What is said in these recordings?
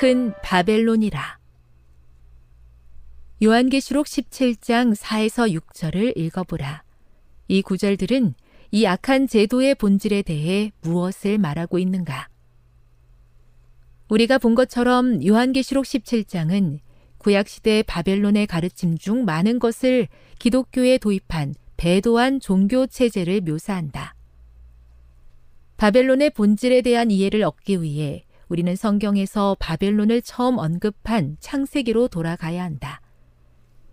큰 바벨론이라 요한계시록 17장 4에서 6절을 읽어보라. 이 구절들은 이 악한 제도의 본질에 대해 무엇을 말하고 있는가? 우리가 본 것처럼 요한계시록 17장은 구약시대 바벨론의 가르침 중 많은 것을 기독교에 도입한 배도한 종교 체제를 묘사한다. 바벨론의 본질에 대한 이해를 얻기 위해 우리는 성경에서 바벨론을 처음 언급한 창세기로 돌아가야 한다.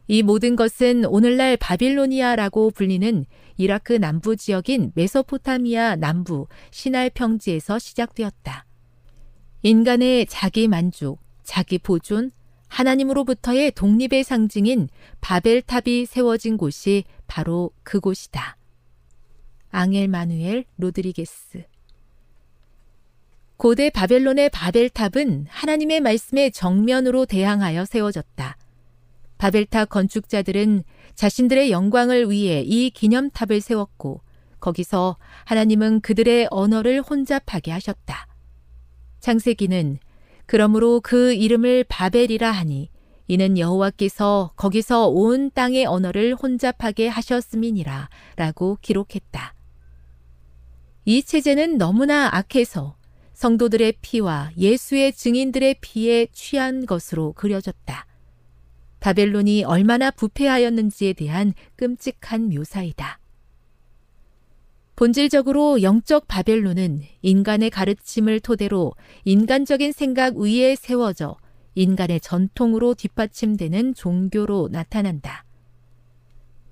이 모든 것은 오늘날 바빌로니아라고 불리는 이라크 남부 지역인 메소포타미아 남부 시날 평지에서 시작되었다. 인간의 자기 만족, 자기 보존, 하나님으로부터의 독립의 상징인 바벨탑이 세워진 곳이 바로 그곳이다. 앙헬 마누엘 로드리게스 고대 바벨론의 바벨탑은 하나님의 말씀에 정면으로 대항하여 세워졌다. 바벨탑 건축자들은 자신들의 영광을 위해 이 기념탑을 세웠고 거기서 하나님은 그들의 언어를 혼잡하게 하셨다. 창세기는 그러므로 그 이름을 바벨이라 하니 이는 여호와께서 거기서 온 땅의 언어를 혼잡하게 하셨음이니라 라고 기록했다. 이 체제는 너무나 악해서 성도들의 피와 예수의 증인들의 피에 취한 것으로 그려졌다. 바벨론이 얼마나 부패하였는지에 대한 끔찍한 묘사이다. 본질적으로 영적 바벨론은 인간의 가르침을 토대로 인간적인 생각 위에 세워져 인간의 전통으로 뒷받침되는 종교로 나타난다.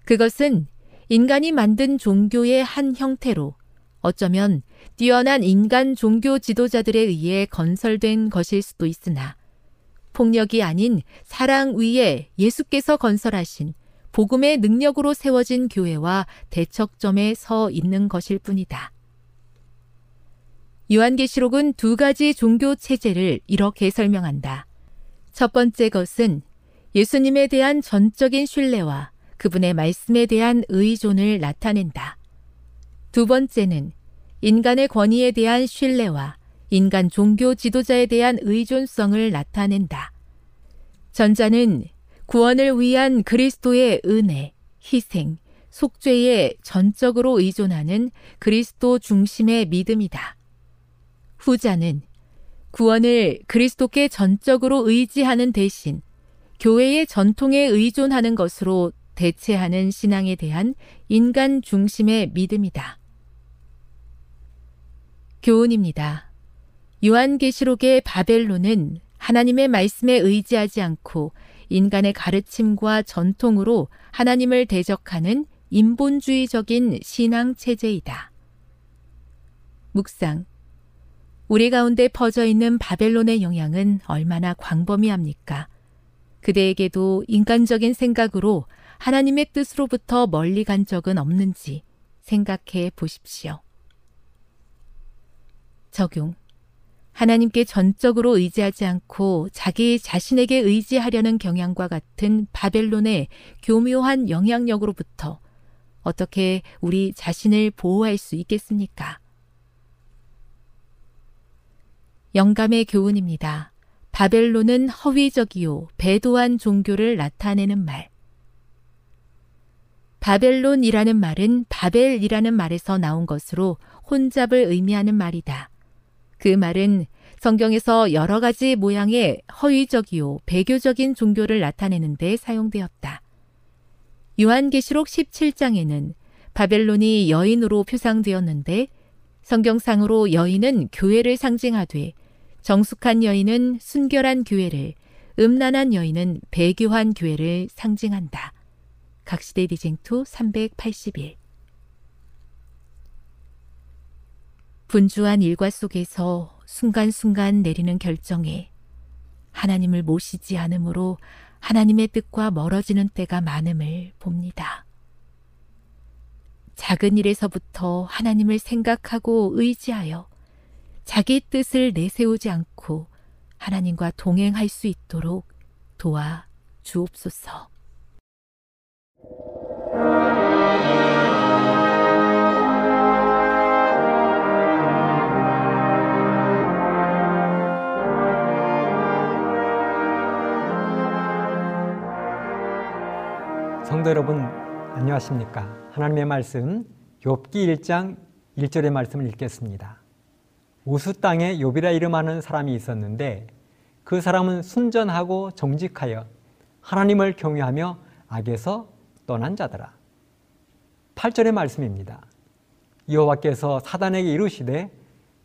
그것은 인간이 만든 종교의 한 형태로 어쩌면 뛰어난 인간 종교 지도자들에 의해 건설된 것일 수도 있으나 폭력이 아닌 사랑 위에 예수께서 건설하신 복음의 능력으로 세워진 교회와 대척점에 서 있는 것일 뿐이다. 요한계시록은 두 가지 종교 체제를 이렇게 설명한다. 첫 번째 것은 예수님에 대한 전적인 신뢰와 그분의 말씀에 대한 의존을 나타낸다. 두 번째는 인간의 권위에 대한 신뢰와 인간 종교 지도자에 대한 의존성을 나타낸다. 전자는 구원을 위한 그리스도의 은혜, 희생, 속죄에 전적으로 의존하는 그리스도 중심의 믿음이다. 후자는 구원을 그리스도께 전적으로 의지하는 대신 교회의 전통에 의존하는 것으로 대체하는 신앙에 대한 인간 중심의 믿음이다. 교훈입니다. 요한계시록의 바벨론은 하나님의 말씀에 의지하지 않고 인간의 가르침과 전통으로 하나님을 대적하는 인본주의적인 신앙 체제이다. 묵상. 우리 가운데 퍼져 있는 바벨론의 영향은 얼마나 광범위합니까? 그대에게도 인간적인 생각으로 하나님의 뜻으로부터 멀리 간 적은 없는지 생각해 보십시오. 적용. 하나님께 전적으로 의지하지 않고 자기 자신에게 의지하려는 경향과 같은 바벨론의 교묘한 영향력으로부터 어떻게 우리 자신을 보호할 수 있겠습니까? 영감의 교훈입니다. 바벨론은 허위적이요, 배도한 종교를 나타내는 말. 바벨론이라는 말은 바벨이라는 말에서 나온 것으로 혼잡을 의미하는 말이다. 그 말은 성경에서 여러 가지 모양의 허위적이요, 배교적인 종교를 나타내는 데 사용되었다. 요한계시록 17장에는 바벨론이 여인으로 표상되었는데 성경상으로 여인은 교회를 상징하되 정숙한 여인은 순결한 교회를, 음란한 여인은 배교한 교회를 상징한다. 각시대 디쟁투 381 분주한 일과 속에서 순간순간 내리는 결정에 하나님을 모시지 않으므로 하나님의 뜻과 멀어지는 때가 많음을 봅니다. 작은 일에서부터 하나님을 생각하고 의지하여 자기 뜻을 내세우지 않고 하나님과 동행할 수 있도록 도와 주옵소서. 성도 여러분 안녕하십니까? 하나님의 말씀 욥기 1장 1절의 말씀을 읽겠습니다. 우수 땅에 욥이라 이름하는 사람이 있었는데 그 사람은 순전하고 정직하여 하나님을 경외하며 악에서 떠난 자더라. 8절의 말씀입니다. 여호와께서 사단에게 이르시되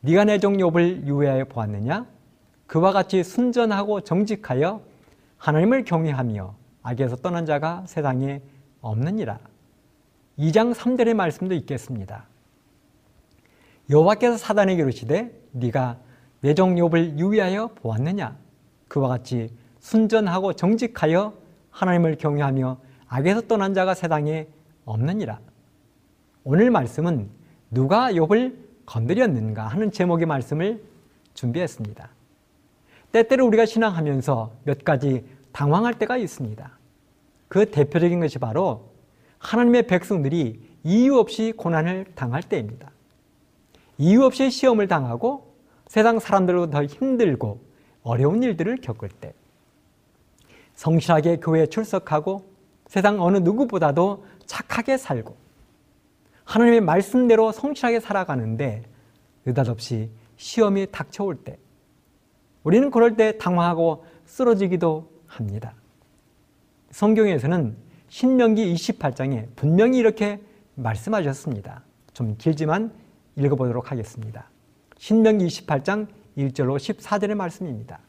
네가 내 종 욥을 유해하여 보았느냐? 그와 같이 순전하고 정직하여 하나님을 경외하며 악에서 떠난 자가 세상에 없느니라. 2장 3절의 말씀도 있겠습니다. 여호와께서 사단에게 이르시되 네가 내종 욥을 유의하여 보았느냐? 그와 같이 순전하고 정직하여 하나님을 경외하며 악에서 떠난 자가 세상에 없느니라. 오늘 말씀은 누가 욥을 건드렸는가 하는 제목의 말씀을 준비했습니다. 때때로 우리가 신앙하면서 몇 가지 당황할 때가 있습니다. 그 대표적인 것이 바로 하나님의 백성들이 이유 없이 고난을 당할 때입니다. 이유 없이 시험을 당하고 세상 사람들보다 더 힘들고 어려운 일들을 겪을 때 성실하게 교회에 출석하고 세상 어느 누구보다도 착하게 살고 하나님의 말씀대로 성실하게 살아가는데 느닷없이 시험이 닥쳐올 때 우리는 그럴 때 당황하고 쓰러지기도 합니다. 성경에서는 신명기 28장에 분명히 이렇게 말씀하셨습니다. 좀 길지만 읽어보도록 하겠습니다. 신명기 28장 1절로 14절의 말씀입니다.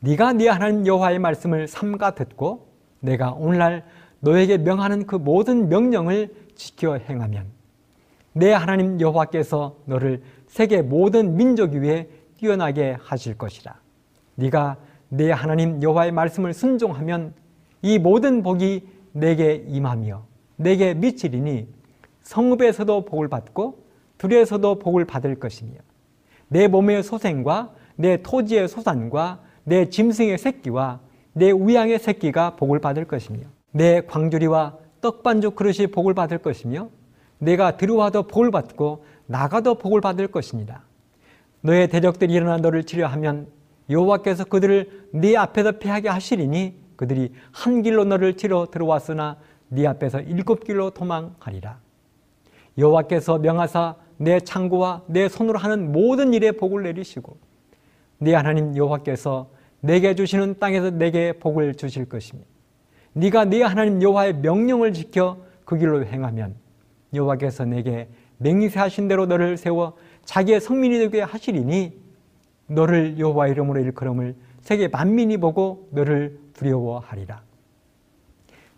네가 네 하나님 여호와의 말씀을 삼가 듣고 내가 오늘날 너에게 명하는 그 모든 명령을 지켜 행하면 내 하나님 여호와께서 너를 세계 모든 민족 위에 뛰어나게 하실 것이라. 네가 내 하나님 여호와의 말씀을 순종하면 이 모든 복이 내게 임하며 내게 미치리니 성읍에서도 복을 받고 들에서도 복을 받을 것이며 내 몸의 소생과 내 토지의 소산과 내 짐승의 새끼와 내 우양의 새끼가 복을 받을 것이며 내 광주리와 떡반죽 그릇이 복을 받을 것이며 내가 들어와도 복을 받고 나가도 복을 받을 것입니다. 너의 대적들이 일어나 너를 치료하면 여호와께서 그들을 네 앞에서 피하게 하시리니 그들이 한 길로 너를 치러 들어왔으나 네 앞에서 일곱 길로 도망가리라. 여호와께서 명하사 내 창고와 내 손으로 하는 모든 일에 복을 내리시고 네 하나님 여호와께서 내게 주시는 땅에서 내게 복을 주실 것이니 네가 네 하나님 여호와의 명령을 지켜 그 길로 행하면 여호와께서 내게 맹세하신 대로 너를 세워 자기의 성민이 되게 하시리니 너를 여호와 이름으로 일컬음을 세계 만민이 보고 너를 두려워하리라.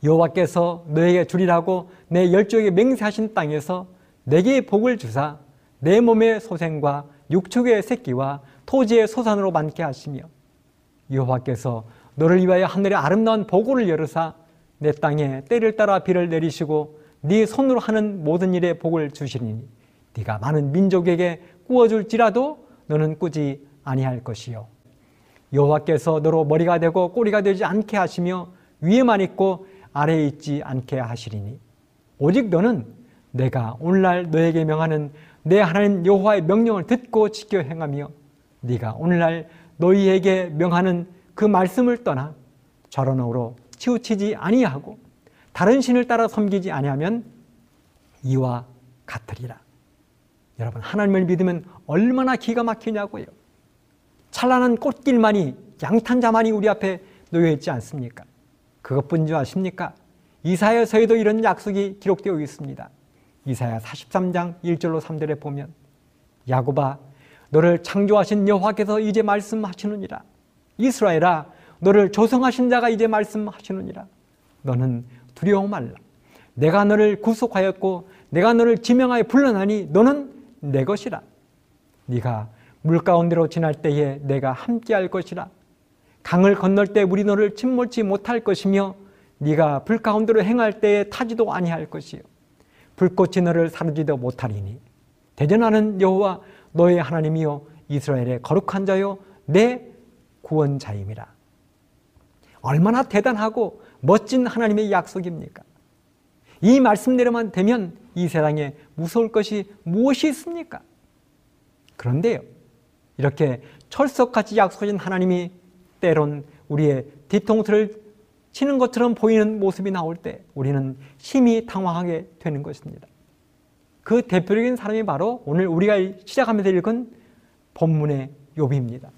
여호와께서 너에게 주리라고 내 열조에게 맹세하신 땅에서 내게 복을 주사 내 몸의 소생과 육축의 새끼와 토지의 소산으로 많게 하시며 여호와께서 너를 위하여 하늘의 아름다운 보고를 열으사 내 땅에 때를 따라 비를 내리시고 네 손으로 하는 모든 일에 복을 주시리니 네가 많은 민족에게 꾸어줄지라도 너는 꾸지 아니할 것이요 여호와께서 너로 머리가 되고 꼬리가 되지 않게 하시며 위에만 있고 아래에 있지 않게 하시리니 오직 너는 내가 오늘날 너에게 명하는 내 하나님 여호와의 명령을 듣고 지켜 행하며 네가 오늘날 너희에게 명하는 그 말씀을 떠나 어로 치우치지 아니하고 다른 신을 따라 섬기지 아니하면 이와 같으리라. 여러분 하나님을 믿으면 얼마나 기가 막히냐고요. 찬란한 꽃길만이 양탄자만이 우리 앞에 놓여 있지 않습니까? 그것뿐인 줄 아십니까? 이사야서에도 이런 약속이 기록되어 있습니다. 이사야 43장 1절로 3절에 보면 야곱아 너를 창조하신 여호와께서 이제 말씀하시느니라 이스라엘아 너를 조성하신 자가 이제 말씀하시느니라 너는 두려워 말라 내가 너를 구속하였고 내가 너를 지명하여 불러나니 너는 내 것이라 네가 물 가운데로 지날 때에 내가 함께할 것이라 강을 건널 때 물이 너를 침몰치 못할 것이며 네가 불 가운데로 행할 때에 타지도 아니할 것이요 불꽃이 너를 사르지도 못하리니 대전하는 여호와 너의 하나님이요 이스라엘의 거룩한 자요 내 구원자임이라 얼마나 대단하고 멋진 하나님의 약속입니까? 이 말씀대로만 되면 이 세상에 무서울 것이 무엇이 있습니까? 그런데요, 이렇게 철석같이 약속하신 하나님이 때론 우리의 뒤통수를 치는 것처럼 보이는 모습이 나올 때 우리는 심히 당황하게 되는 것입니다. 그 대표적인 사람이 바로 오늘 우리가 시작하면서 읽은 본문의 욥입니다.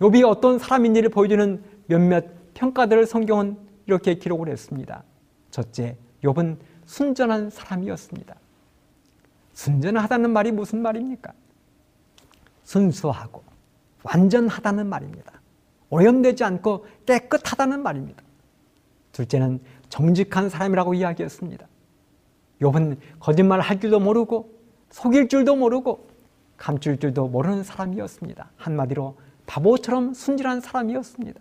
욥이 어떤 사람인지를 보여주는 몇몇 평가들을 성경은 이렇게 기록을 했습니다. 첫째, 욥은 순전한 사람이었습니다. 순전하다는 말이 무슨 말입니까? 순수하고 완전하다는 말입니다. 오염되지 않고 깨끗하다는 말입니다. 둘째는 정직한 사람이라고 이야기했습니다. 욥은 거짓말 할 줄도 모르고 속일 줄도 모르고 감출 줄도 모르는 사람이었습니다. 한마디로 바보처럼 순진한 사람이었습니다.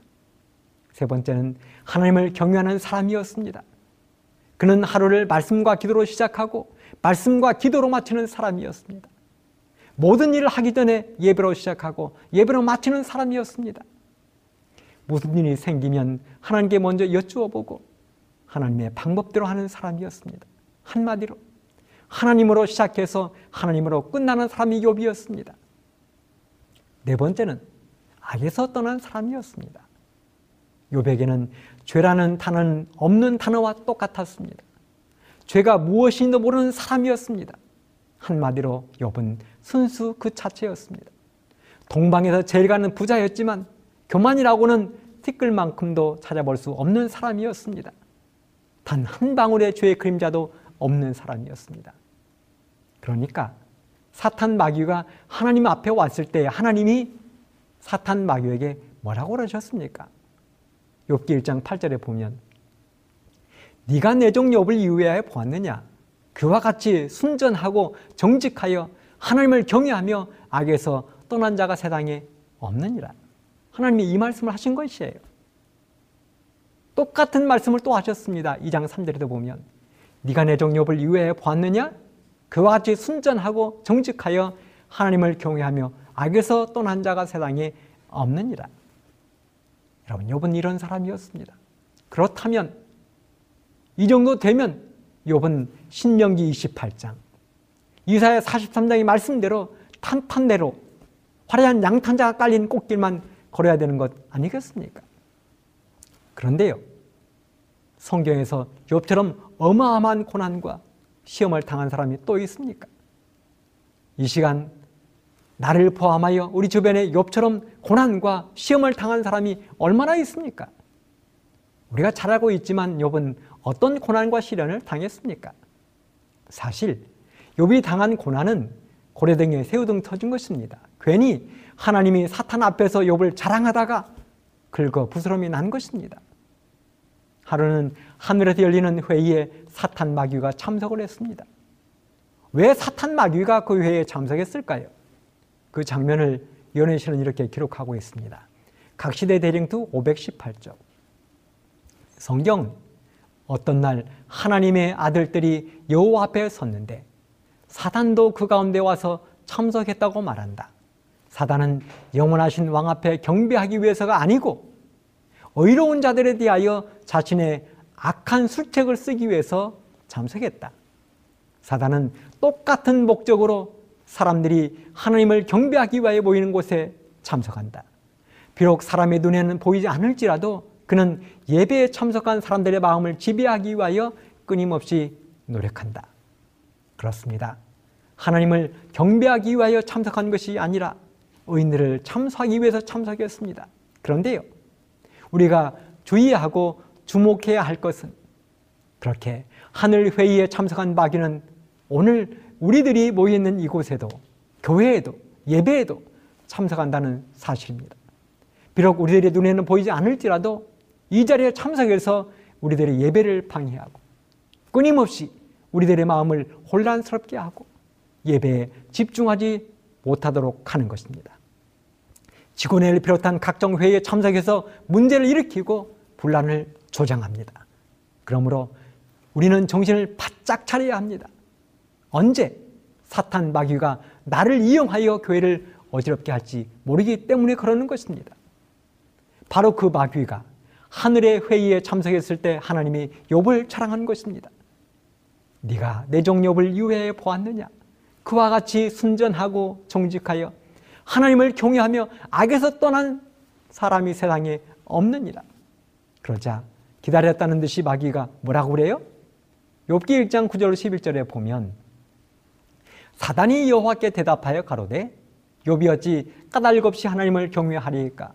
세 번째는 하나님을 경외하는 사람이었습니다. 그는 하루를 말씀과 기도로 시작하고 말씀과 기도로 마치는 사람이었습니다. 모든 일을 하기 전에 예배로 시작하고 예배로 마치는 사람이었습니다. 무슨 일이 생기면 하나님께 먼저 여쭈어 보고 하나님의 방법대로 하는 사람이었습니다. 한마디로 하나님으로 시작해서 하나님으로 끝나는 사람이 욥이었습니다. 네 번째는 악에서 떠난 사람이었습니다. 욥에게는 죄라는 단어는 없는 단어와 똑같았습니다. 죄가 무엇인지도 모르는 사람이었습니다. 한마디로 욥은 순수 그 자체였습니다. 동방에서 제일 가는 부자였지만 교만이라고는 티끌만큼도 찾아볼 수 없는 사람이었습니다. 단 한 방울의 죄의 그림자도 없는 사람이었습니다. 그러니까 사탄 마귀가 하나님 앞에 왔을 때 하나님이 사탄 마귀에게 뭐라고 그러셨습니까? 욥기 1장 8절에 보면 네가 내 종 욥을 이해하여 보았느냐? 그와 같이 순전하고 정직하여 하나님을 경외하며 악에서 떠난 자가 세상에 없느니라. 하나님이 이 말씀을 하신 것이에요. 똑같은 말씀을 또 하셨습니다. 2장 3절에도 보면 네가 내종 욥을 이해해 보았느냐? 그와 같이 순전하고 정직하여 하나님을 경외하며 악에서 떠난 자가 세상에 없느니라. 여러분, 욥은 이런 사람이었습니다. 그렇다면 이 정도 되면 욥은 신명기 28장 이사야 43장의 말씀대로 탄탄대로 화려한 양탄자가 깔린 꽃길만 걸어야 되는 것 아니겠습니까? 그런데요. 성경에서 욥처럼 어마어마한 고난과 시험을 당한 사람이 또 있습니까? 이 시간 나를 포함하여 우리 주변에 욥처럼 고난과 시험을 당한 사람이 얼마나 있습니까? 우리가 잘 알고 있지만 욥은 어떤 고난과 시련을 당했습니까? 사실 욥이 당한 고난은 고래등에 새우등 터진 것입니다. 괜히 하나님이 사탄 앞에서 욥을 자랑하다가 긁어 부스럼이 난 것입니다. 하루는 하늘에서 열리는 회의에 사탄 마귀가 참석을 했습니다. 왜 사탄 마귀가 그 회의에 참석했을까요? 그 장면을 연애시는 이렇게 기록하고 있습니다. 각시대 대령투 518쪽. 성경 어떤 날 하나님의 아들들이 여호와 앞에 섰는데 사단도 그 가운데 와서 참석했다고 말한다. 사단은 영원하신 왕 앞에 경배하기 위해서가 아니고 의로운 자들에 대하여 자신의 악한 술책을 쓰기 위해서 참석했다. 사단은 똑같은 목적으로 사람들이 하나님을 경배하기 위하여 모이는 곳에 참석한다. 비록 사람의 눈에는 보이지 않을지라도 그는 예배에 참석한 사람들의 마음을 지배하기 위하여 끊임없이 노력한다. 그렇습니다. 하나님을 경배하기 위하여 참석한 것이 아니라 의인들을 참석하기 위해서 참석했습니다. 그런데요, 우리가 주의하고 주목해야 할 것은 그렇게 하늘 회의에 참석한 마귀는 오늘 우리들이 모여 있는 이곳에도 교회에도 예배에도 참석한다는 사실입니다. 비록 우리들의 눈에는 보이지 않을지라도 이 자리에 참석해서 우리들의 예배를 방해하고 끊임없이 우리들의 마음을 혼란스럽게 하고 예배에 집중하지 못하도록 하는 것입니다. 직원회를 비롯한 각종 회의에 참석해서 문제를 일으키고 분란을 조장합니다. 그러므로 우리는 정신을 바짝 차려야 합니다. 언제 사탄 마귀가 나를 이용하여 교회를 어지럽게 할지 모르기 때문에 그러는 것입니다. 바로 그 마귀가 하늘의 회의에 참석했을 때 하나님이 욥을 자랑한 것입니다. 네가 내종 욥을 유해해 보았느냐? 그와 같이 순전하고 정직하여 하나님을 경외하며 악에서 떠난 사람이 세상에 없느니라. 그러자 기다렸다는 듯이 마귀가 뭐라고 그래요? 욥기 1장 9절 11절에 보면 사단이 여호와께 대답하여 가로되 욥이 어찌 까닭 없이 하나님을 경외하리까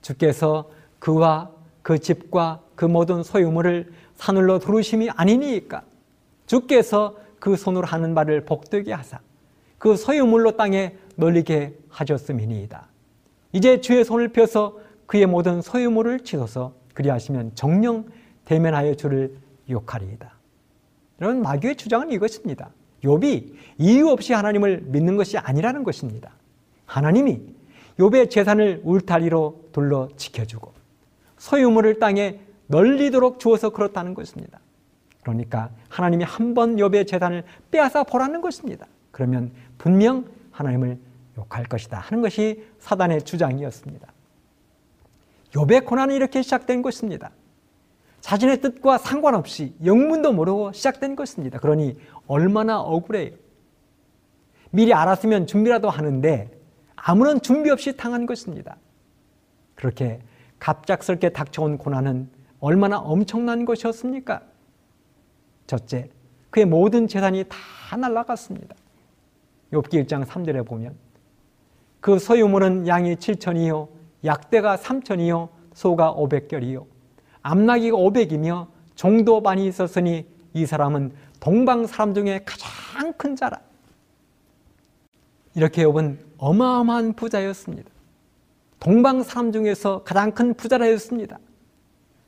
주께서 그와 그 집과 그 모든 소유물을 사늘로 두르심이 아니니까 주께서 그 손으로 하는 말을 복되게 하사 그 소유물로 땅에 널리게 하셨음이니이다. 이제 주의 손을 펴서 그의 모든 소유물을 치소서 그리하시면 정령 대면하여 주를 욕하리이다. 이런 마귀의 주장은 이것입니다. 욥이 이유 없이 하나님을 믿는 것이 아니라는 것입니다. 하나님이 욥의 재산을 울타리로 둘러 지켜주고 소유물을 땅에 널리도록 주어서 그렇다는 것입니다. 그러니까 하나님이 한 번 욥의 재산을 빼앗아 보라는 것입니다. 그러면 분명 하나님을 욕할 것이다 하는 것이 사단의 주장이었습니다. 욥의 고난은 이렇게 시작된 것입니다. 자신의 뜻과 상관없이 영문도 모르고 시작된 것입니다. 그러니 얼마나 억울해요. 미리 알았으면 준비라도 하는데 아무런 준비 없이 당한 것입니다. 그렇게 갑작스럽게 닥쳐온 고난은 얼마나 엄청난 것이었습니까? 첫째, 그의 모든 재산이 다 날아갔습니다. 욥기 1장 3절에 보면 그 소유물은 양이 7천이요 약대가 3천이요 소가 500결이요 암나기가 500이며 종도 많이 있었으니 이 사람은 동방 사람 중에 가장 큰 자라. 이렇게 욥은 어마어마한 부자였습니다. 동방 사람 중에서 가장 큰 부자라였습니다.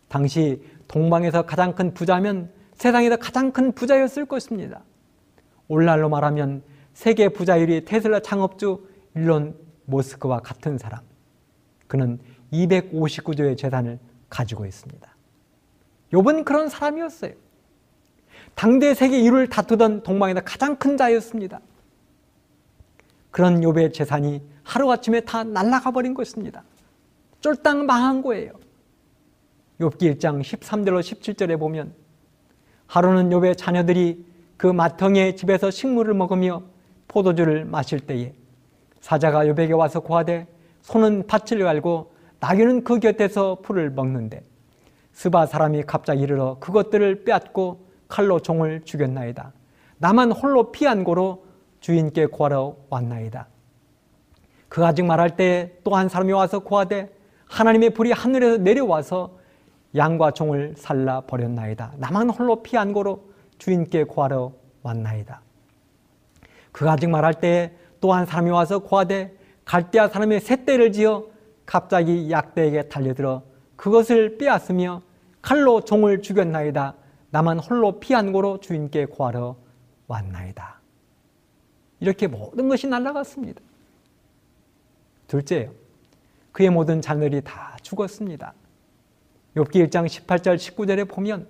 당시 동방에서 가장 큰 부자면 세상에서 가장 큰 부자였을 것입니다. 오늘날로 말하면 세계 부자율이 테슬라 창업주 일론 모스크와 같은 사람. 그는 259조의 재산을 가지고 있습니다. 욥은 그런 사람이었어요. 당대 세계 1위를 다투던 동방에서 가장 큰 자였습니다. 그런 욥의 재산이 하루아침에 다 날아가 버린 것입니다. 쫄딱 망한 거예요. 욥기 1장 13절로 17절에 보면 하루는 욥의 자녀들이 그 마텅이의 집에서 식물을 먹으며 포도주를 마실 때에 사자가 욥에게 와서 고하되 소는 밭을 갈고 나귀는 그 곁에서 풀을 먹는데 스바 사람이 갑자기 이르러 그것들을 빼앗고 칼로 종을 죽였나이다. 나만 홀로 피한 고로 주인께 고하러 왔나이다. 그가 아직 말할 때 또 한 사람이 와서 고하되 하나님의 불이 하늘에서 내려와서 양과 종을 살라 버렸나이다. 나만 홀로 피한 고로 주인께 구하러 왔나이다. 그 아직 말할 때또한 사람이 와서 구하되 갈대아 사람의 셋대를 지어 갑자기 약대에게 달려들어 그것을 빼앗으며 칼로 종을 죽였나이다. 나만 홀로 피한 고로 주인께 구하러 왔나이다. 이렇게 모든 것이 날아갔습니다. 둘째요. 그의 모든 자녀들이 다 죽었습니다. 욥기 1장 18절 19절에 보면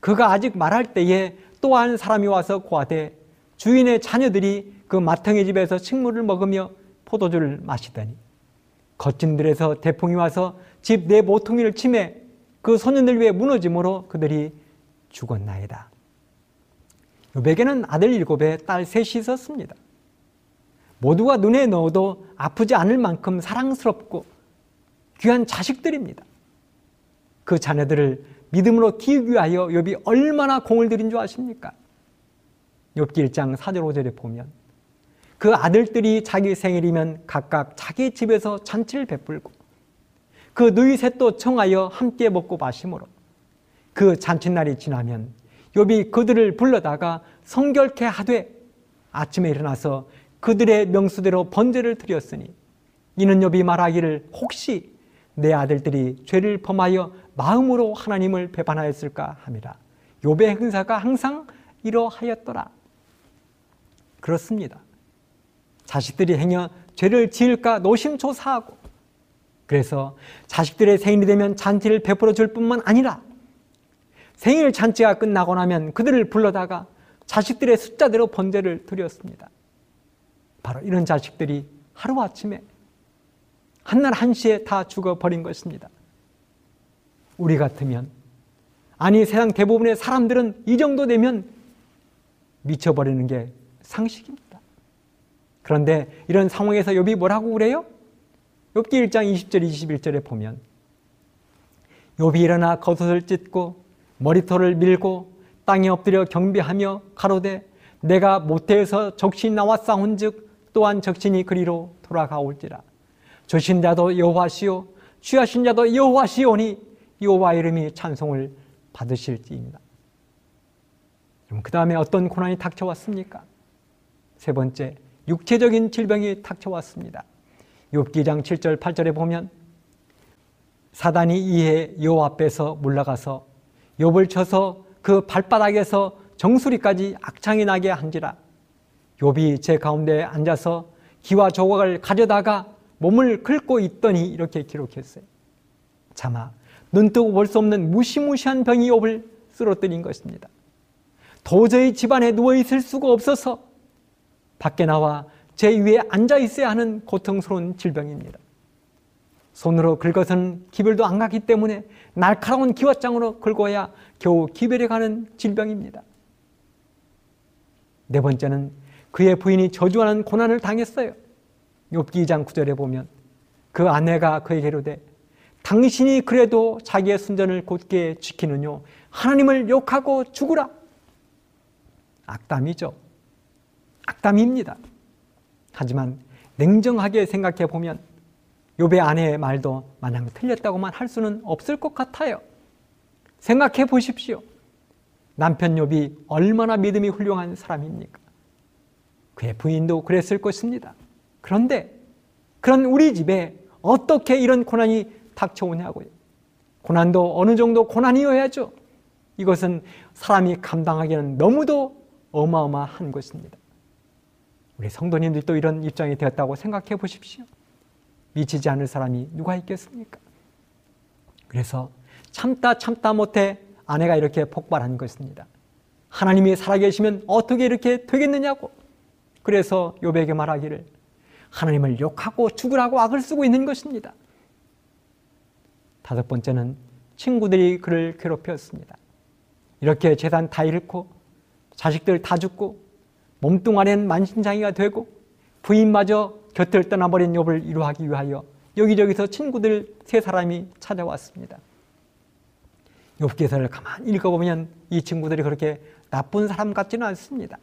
그가 아직 말할 때에 또한 사람이 와서 구하되 주인의 자녀들이 그 마탱의 집에서 식물을 먹으며 포도주를 마시더니 거친들에서 대풍이 와서 집 내 모퉁이를 침해 그 소년들 위에 무너짐으로 그들이 죽었나이다. 요백에는 아들 일곱에 딸 셋이 있었습니다. 모두가 눈에 넣어도 아프지 않을 만큼 사랑스럽고 귀한 자식들입니다. 그 자녀들을 믿음으로 키우기 위하여 욥이 얼마나 공을 들인 줄 아십니까? 욥기 1장 4절 5절에 보면 그 아들들이 자기 생일이면 각각 자기 집에서 잔치를 베풀고 그 누이 셋도 청하여 함께 먹고 마시므로 그 잔칫날이 지나면 욥이 그들을 불러다가 성결케 하되 아침에 일어나서 그들의 명수대로 번제를 드렸으니 이는 욥이 말하기를 혹시 내 아들들이 죄를 범하여 마음으로 하나님을 배반하였을까 함이라 욥의 행사가 항상 이러하였더라 그렇습니다 자식들이 행여 죄를 지을까 노심초사하고 그래서 자식들의 생일이 되면 잔치를 베풀어 줄 뿐만 아니라 생일 잔치가 끝나고 나면 그들을 불러다가 자식들의 숫자대로 번제를 드렸습니다. 바로 이런 자식들이 하루아침에 한날 한시에 다 죽어버린 것입니다. 우리 같으면 아니 세상 대부분의 사람들은 이 정도 되면 미쳐버리는 게 상식입니다. 그런데 이런 상황에서 욥이 뭐라고 그래요? 욥기 1장 20절 21절에 보면 욥이 일어나 겉옷을 찢고 머리털을 밀고 땅에 엎드려 경배하며 가로되 내가 모태에서 적신이 나와 싸운즉 또한 적신이 그리로 돌아가올지라 조신 자도 여호와시오 취하신 자도 여호와시오니 여호와 이름이 찬송을 받으실지입니다. 그 다음에 어떤 고난이 닥쳐왔습니까? 세 번째 육체적인 질병이 닥쳐왔습니다. 욥기장 7절 8절에 보면 사단이 이에 여호와 앞에서 물러가서 욥을 쳐서 그 발바닥에서 정수리까지 악창이 나게 한지라 욥이 제 가운데 앉아서 기와 조각을 가져다가 몸을 긁고 있더니 이렇게 기록했어요. 자마 눈뜨고 볼 수 없는 무시무시한 병이 욥을 쓰러뜨린 것입니다. 도저히 집안에 누워 있을 수가 없어서 밖에 나와 제 위에 앉아 있어야 하는 고통스러운 질병입니다. 손으로 긁어서는 기별도 안 가기 때문에 날카로운 기와장으로 긁어야 겨우 기별에 가는 질병입니다. 네 번째는 그의 부인이 저주하는 고난을 당했어요. 욥기 2장 9절에 보면 그 아내가 그에게 이르되 당신이 그래도 자기의 순전을 곧게 지키느뇨 하나님을 욕하고 죽으라. 악담이죠. 악담입니다. 하지만 냉정하게 생각해 보면 욥의 아내의 말도 마냥 틀렸다고만 할 수는 없을 것 같아요. 생각해 보십시오. 남편 욥이 얼마나 믿음이 훌륭한 사람입니까? 그의 부인도 그랬을 것입니다. 그런데 그런 우리 집에 어떻게 이런 고난이 닥쳐오냐고요. 고난도 어느 정도 고난이어야죠. 이것은 사람이 감당하기에는 너무도 어마어마한 것입니다. 우리 성도님들도 이런 입장이 되었다고 생각해 보십시오. 미치지 않을 사람이 누가 있겠습니까? 그래서 참다 참다 못해 아내가 이렇게 폭발한 것입니다. 하나님이 살아계시면 어떻게 이렇게 되겠느냐고. 그래서 요백에 말하기를 하나님을 욕하고 죽으라고 악을 쓰고 있는 것입니다. 다섯 번째는 친구들이 그를 괴롭혔습니다. 이렇게 재산 다 잃고 자식들 다 죽고 몸뚱아리는 만신장이가 되고 부인마저 곁을 떠나버린 욥을 이루하기 위하여 여기저기서 친구들 세 사람이 찾아왔습니다. 욥기서를 가만히 읽어보면 이 친구들이 그렇게 나쁜 사람 같지는 않습니다.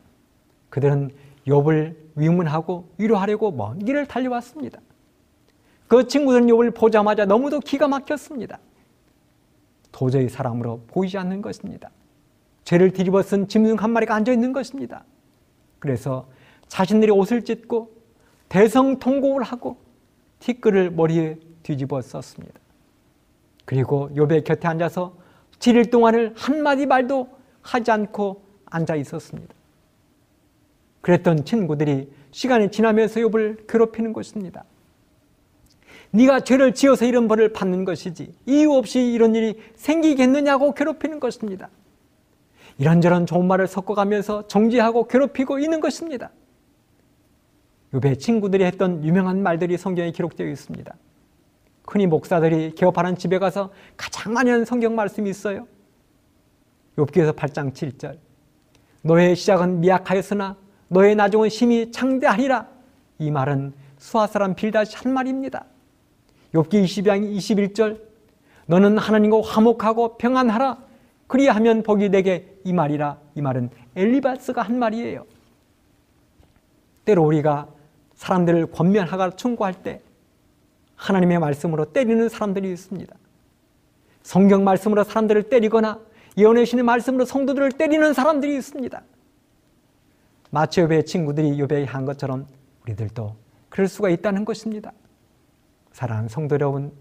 그들은 욥을 위문하고 위로하려고 먼 길을 달려왔습니다. 그 친구들은 욥을 보자마자 너무도 기가 막혔습니다. 도저히 사람으로 보이지 않는 것입니다. 죄를 뒤집어 쓴 짐승 한 마리가 앉아 있는 것입니다. 그래서 자신들이 옷을 찢고 대성통곡을 하고 티끌을 머리에 뒤집어 썼습니다. 그리고 욥의 곁에 앉아서 7일 동안을 한마디 말도 하지 않고 앉아 있었습니다. 그랬던 친구들이 시간이 지나면서 욥을 괴롭히는 것입니다. 네가 죄를 지어서 이런 벌을 받는 것이지 이유 없이 이런 일이 생기겠느냐고 괴롭히는 것입니다. 이런저런 좋은 말을 섞어가면서 정지하고 괴롭히고 있는 것입니다. 욥의 친구들이 했던 유명한 말들이 성경에 기록되어 있습니다. 흔히 목사들이 개업하는 집에 가서 가장 많이 하는 성경 말씀이 있어요. 욥기에서 8장 7절. 너의 시작은 미약하였으나 너의 나중은 심히 창대하리라. 이 말은 수아 사람 빌다시 한 말입니다. 욥기 22장 21절. 너는 하나님과 화목하고 평안하라. 그리하면 복이 내게 이 말이라. 이 말은 엘리바스가 한 말이에요. 때로 우리가 사람들을 권면하거나 충고할 때 하나님의 말씀으로 때리는 사람들이 있습니다. 성경 말씀으로 사람들을 때리거나 예언의 신의 말씀으로 성도들을 때리는 사람들이 있습니다. 마치 욥의 친구들이 욥에게 한 것처럼 우리들도 그럴 수가 있다는 것입니다. 사랑하는 성도 여러분,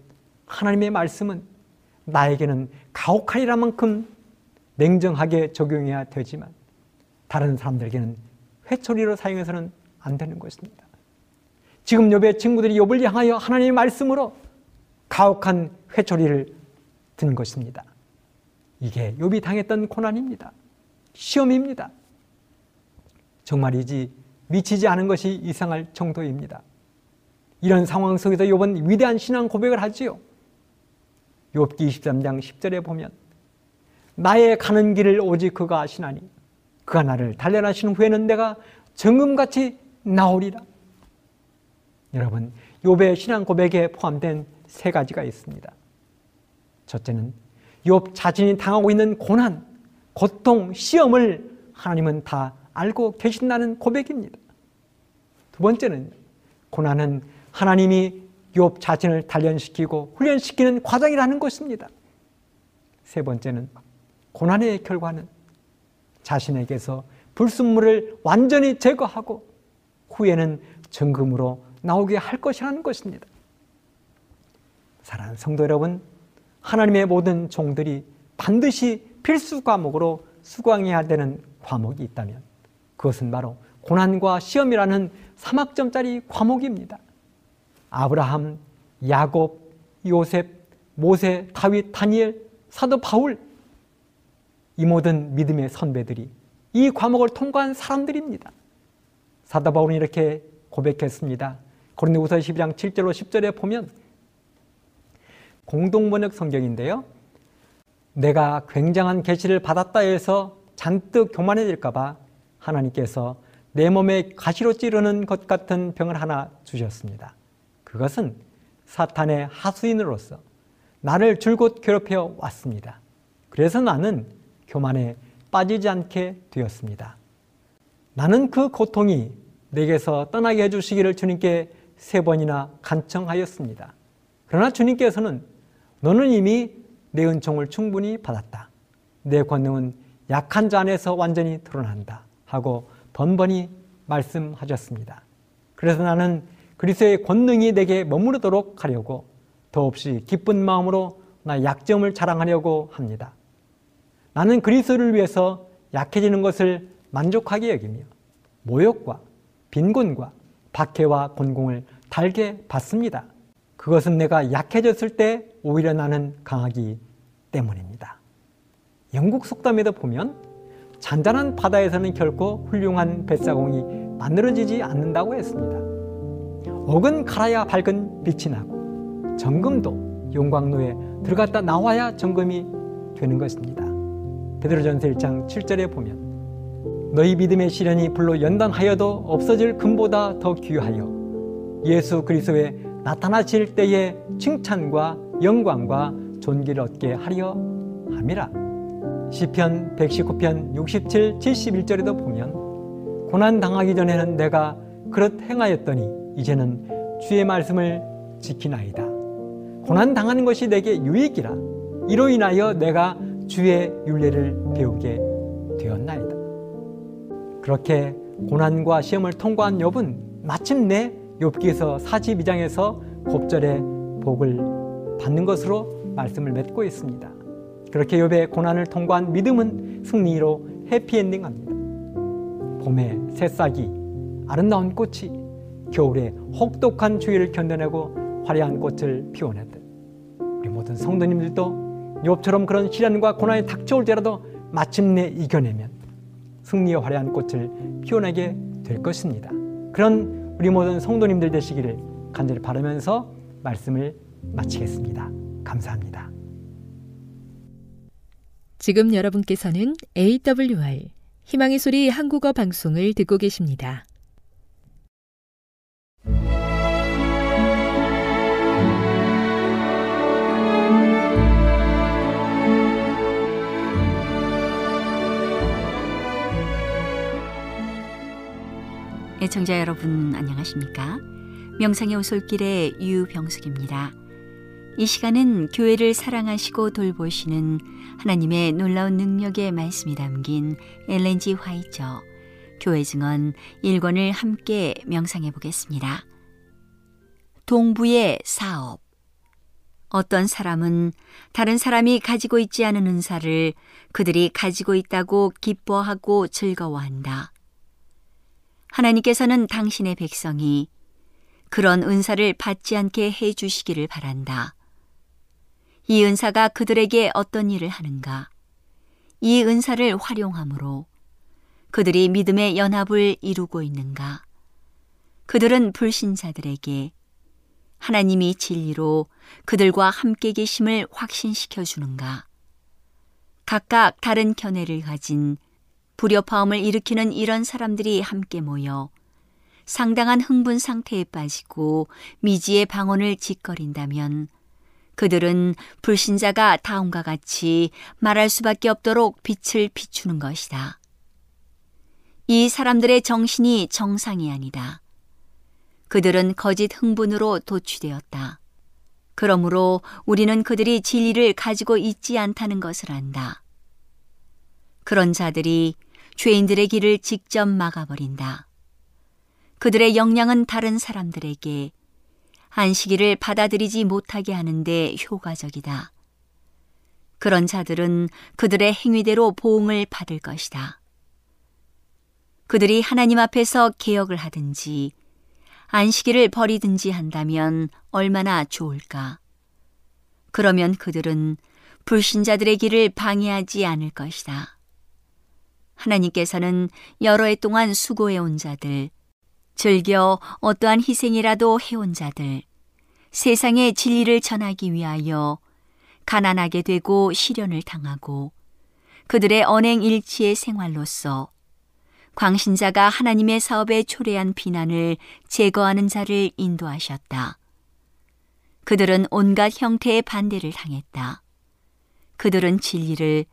하나님의 말씀은 나에게는 가혹하리라 만큼 냉정하게 적용해야 되지만 다른 사람들에게는 회초리로 사용해서는 안 되는 것입니다. 지금 욥의 친구들이 욥을 향하여 하나님의 말씀으로 가혹한 회초리를 든 것입니다. 이게 욥이 당했던 고난입니다. 시험입니다. 정말이지 미치지 않은 것이 이상할 정도입니다. 이런 상황 속에서 욥은 위대한 신앙 고백을 하지요. 욥기 23장 10절에 보면 나의 가는 길을 오직 그가 아시나니 그가 나를 단련하신 후에는 내가 정금같이 나오리라. 여러분, 욥의 신앙 고백에 포함된 세 가지가 있습니다. 첫째는 욥 자신이 당하고 있는 고난, 고통, 시험을 하나님은 다 알고 계신다는 고백입니다. 두 번째는 고난은 하나님이 욥 자신을 단련시키고 훈련시키는 과정이라는 것입니다. 세 번째는 고난의 결과는 자신에게서 불순물을 완전히 제거하고 후에는 정금으로 나오게 할 것이라는 것입니다. 사랑하는 성도 여러분, 하나님의 모든 종들이 반드시 필수 과목으로 수강해야 되는 과목이 있다면 그것은 바로 고난과 시험이라는 3학점짜리 과목입니다. 아브라함, 야곱, 요셉, 모세, 다윗, 다니엘, 사도 바울 이 모든 믿음의 선배들이 이 과목을 통과한 사람들입니다. 사도 바울은 이렇게 고백했습니다. 고린도후서 12장 7절로 10절에 보면 공동 번역 성경인데요. 내가 굉장한 계시를 받았다 해서 잔뜩 교만해질까 봐 하나님께서 내 몸에 가시로 찌르는 것 같은 병을 하나 주셨습니다. 그것은 사탄의 하수인으로서 나를 줄곧 괴롭혀 왔습니다. 그래서 나는 교만에 빠지지 않게 되었습니다. 나는 그 고통이 내게서 떠나게 해주시기를 주님께 세 번이나 간청하였습니다. 그러나 주님께서는 너는 이미 내 은총을 충분히 받았다. 내 권능은 약한 자 안에서 완전히 드러난다. 하고 번번이 말씀하셨습니다. 그래서 나는 그리스도의 권능이 내게 머무르도록 하려고 더없이 기쁜 마음으로 나 약점을 자랑하려고 합니다. 나는 그리스도를 위해서 약해지는 것을 만족하게 여기며 모욕과 빈곤과 박해와 곤공을 달게 받습니다. 그것은 내가 약해졌을 때 오히려 나는 강하기 때문입니다. 영국 속담에도 보면 잔잔한 바다에서는 결코 훌륭한 뱃사공이 만들어지지 않는다고 했습니다. 옥은 갈아야 밝은 빛이 나고 정금도 용광로에 들어갔다 나와야 정금이 되는 것입니다. 베드로전서 1장 7절에 보면 너희 믿음의 시련이 불로 연단하여도 없어질 금보다 더 귀하여 예수 그리스도의 나타나실 때에 칭찬과 영광과 존귀를 얻게 하려 함이라. 시편 119편 67, 71절에도 보면 고난 당하기 전에는 내가 그렇 행하였더니 이제는 주의 말씀을 지키나이다. 고난 당하는 것이 내게 유익이라. 이로 인하여 내가 주의 윤례를 배우게 되었나이다. 그렇게 고난과 시험을 통과한 욥은 마침내 욥기에서 42장에서 곱절의 복을 받는 것으로 말씀을 맺고 있습니다. 그렇게 욥의 고난을 통과한 믿음은 승리로 해피엔딩합니다. 봄에 새싹이 아름다운 꽃이 겨울에 혹독한 추위를 견뎌내고 화려한 꽃을 피워내듯 우리 모든 성도님들도 욥처럼 그런 시련과 고난이 닥쳐올지라도 마침내 이겨내면 승리의 화려한 꽃을 피워내게 될 것입니다. 그런 우리 모든 성도님들 되시기를 간절히 바라면서 말씀을 마치겠습니다. 감사합니다. 지금 여러분께서는 AWR 희망의 소리 한국어 방송을 듣고 계십니다. 애청자 여러분 안녕하십니까? 명상의 오솔길의 유병숙입니다. 이 시간은 교회를 사랑하시고 돌보시는 하나님의 놀라운 능력의 말씀이 담긴 엘렌지 화이처 교회 증언 1권을 함께 명상해 보겠습니다. 동부의 사업 어떤 사람은 다른 사람이 가지고 있지 않은 은사를 그들이 가지고 있다고 기뻐하고 즐거워한다. 하나님께서는 당신의 백성이 그런 은사를 받지 않게 해 주시기를 바란다. 이 은사가 그들에게 어떤 일을 하는가? 이 은사를 활용함으로 그들이 믿음의 연합을 이루고 있는가? 그들은 불신자들에게 하나님이 진리로 그들과 함께 계심을 확신시켜 주는가? 각각 다른 견해를 가진 불협화음을 일으키는 이런 사람들이 함께 모여 상당한 흥분 상태에 빠지고 미지의 방언을 짓거린다면 그들은 불신자가 다음과 같이 말할 수밖에 없도록 빛을 비추는 것이다. 이 사람들의 정신이 정상이 아니다. 그들은 거짓 흥분으로 도취되었다. 그러므로 우리는 그들이 진리를 가지고 있지 않다는 것을 안다. 그런 자들이 죄인들의 길을 직접 막아버린다. 그들의 역량은 다른 사람들에게 안식일을 받아들이지 못하게 하는데 효과적이다. 그런 자들은 그들의 행위대로 보응을 받을 것이다. 그들이 하나님 앞에서 개혁을 하든지 안식일을 버리든지 한다면 얼마나 좋을까. 그러면 그들은 불신자들의 길을 방해하지 않을 것이다. 하나님께서는 여러 해 동안 수고해온 자들, 즐겨 어떠한 희생이라도 해온 자들, 세상의 진리를 전하기 위하여 가난하게 되고 시련을 당하고 그들의 언행 일치의 생활로서 광신자가 하나님의 사업에 초래한 비난을 제거하는 자를 인도하셨다. 그들은 온갖 형태의 반대를 당했다. 그들은 진리를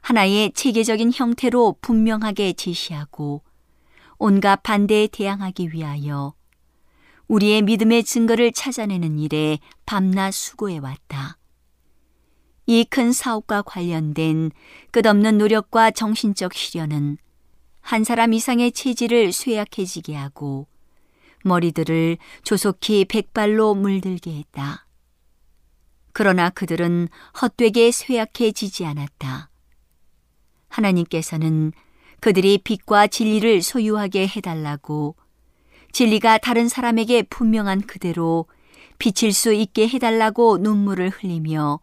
하나의 체계적인 형태로 분명하게 제시하고 온갖 반대에 대항하기 위하여 우리의 믿음의 증거를 찾아내는 일에 밤낮 수고해 왔다. 이 큰 사업과 관련된 끝없는 노력과 정신적 시련은 한 사람 이상의 체질을 쇠약해지게 하고 머리들을 조속히 백발로 물들게 했다. 그러나 그들은 헛되게 쇠약해지지 않았다. 하나님께서는 그들이 빛과 진리를 소유하게 해달라고 진리가 다른 사람에게 분명한 그대로 비칠 수 있게 해달라고 눈물을 흘리며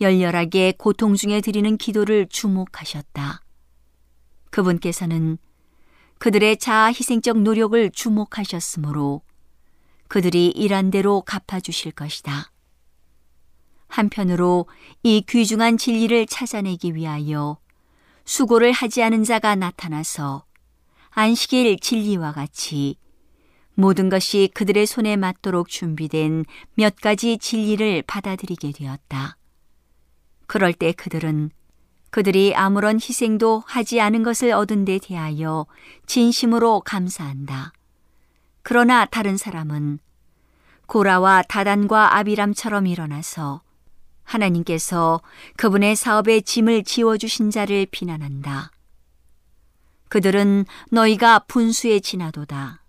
열렬하게 고통 중에 드리는 기도를 주목하셨다. 그분께서는 그들의 자아 희생적 노력을 주목하셨으므로 그들이 일한 대로 갚아주실 것이다. 한편으로 이 귀중한 진리를 찾아내기 위하여 수고를 하지 않은 자가 나타나서 안식일 진리와 같이 모든 것이 그들의 손에 맞도록 준비된 몇 가지 진리를 받아들이게 되었다. 그럴 때 그들은 그들이 아무런 희생도 하지 않은 것을 얻은 데 대하여 진심으로 감사한다. 그러나 다른 사람은 고라와 다단과 아비람처럼 일어나서 하나님께서 그분의 사업의 짐을 지워주신 자를 비난한다. 그들은 너희가 분수에 지나도다.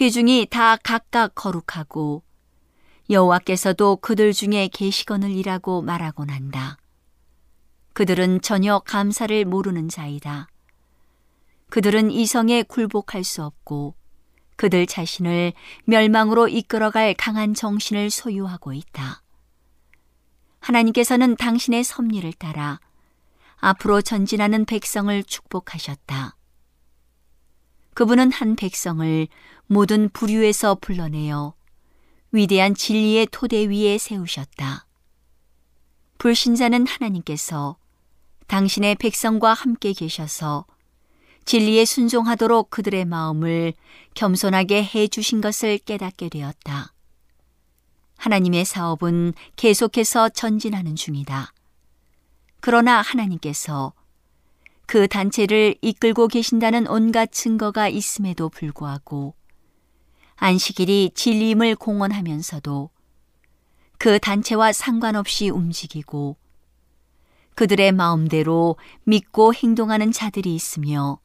회중이 다 각각 거룩하고 여호와께서도 그들 중에 계시거늘 이라고 말하곤 한다. 그들은 전혀 감사를 모르는 자이다. 그들은 이성에 굴복할 수 없고 그들 자신을 멸망으로 이끌어갈 강한 정신을 소유하고 있다. 하나님께서는 당신의 섭리를 따라 앞으로 전진하는 백성을 축복하셨다. 그분은 한 백성을 모든 부류에서 불러내어 위대한 진리의 토대 위에 세우셨다. 불신자는 하나님께서 당신의 백성과 함께 계셔서 진리에 순종하도록 그들의 마음을 겸손하게 해 주신 것을 깨닫게 되었다. 하나님의 사업은 계속해서 전진하는 중이다. 그러나 하나님께서 그 단체를 이끌고 계신다는 온갖 증거가 있음에도 불구하고 안식일이 진리임을 공언하면서도 그 단체와 상관없이 움직이고 그들의 마음대로 믿고 행동하는 자들이 있으며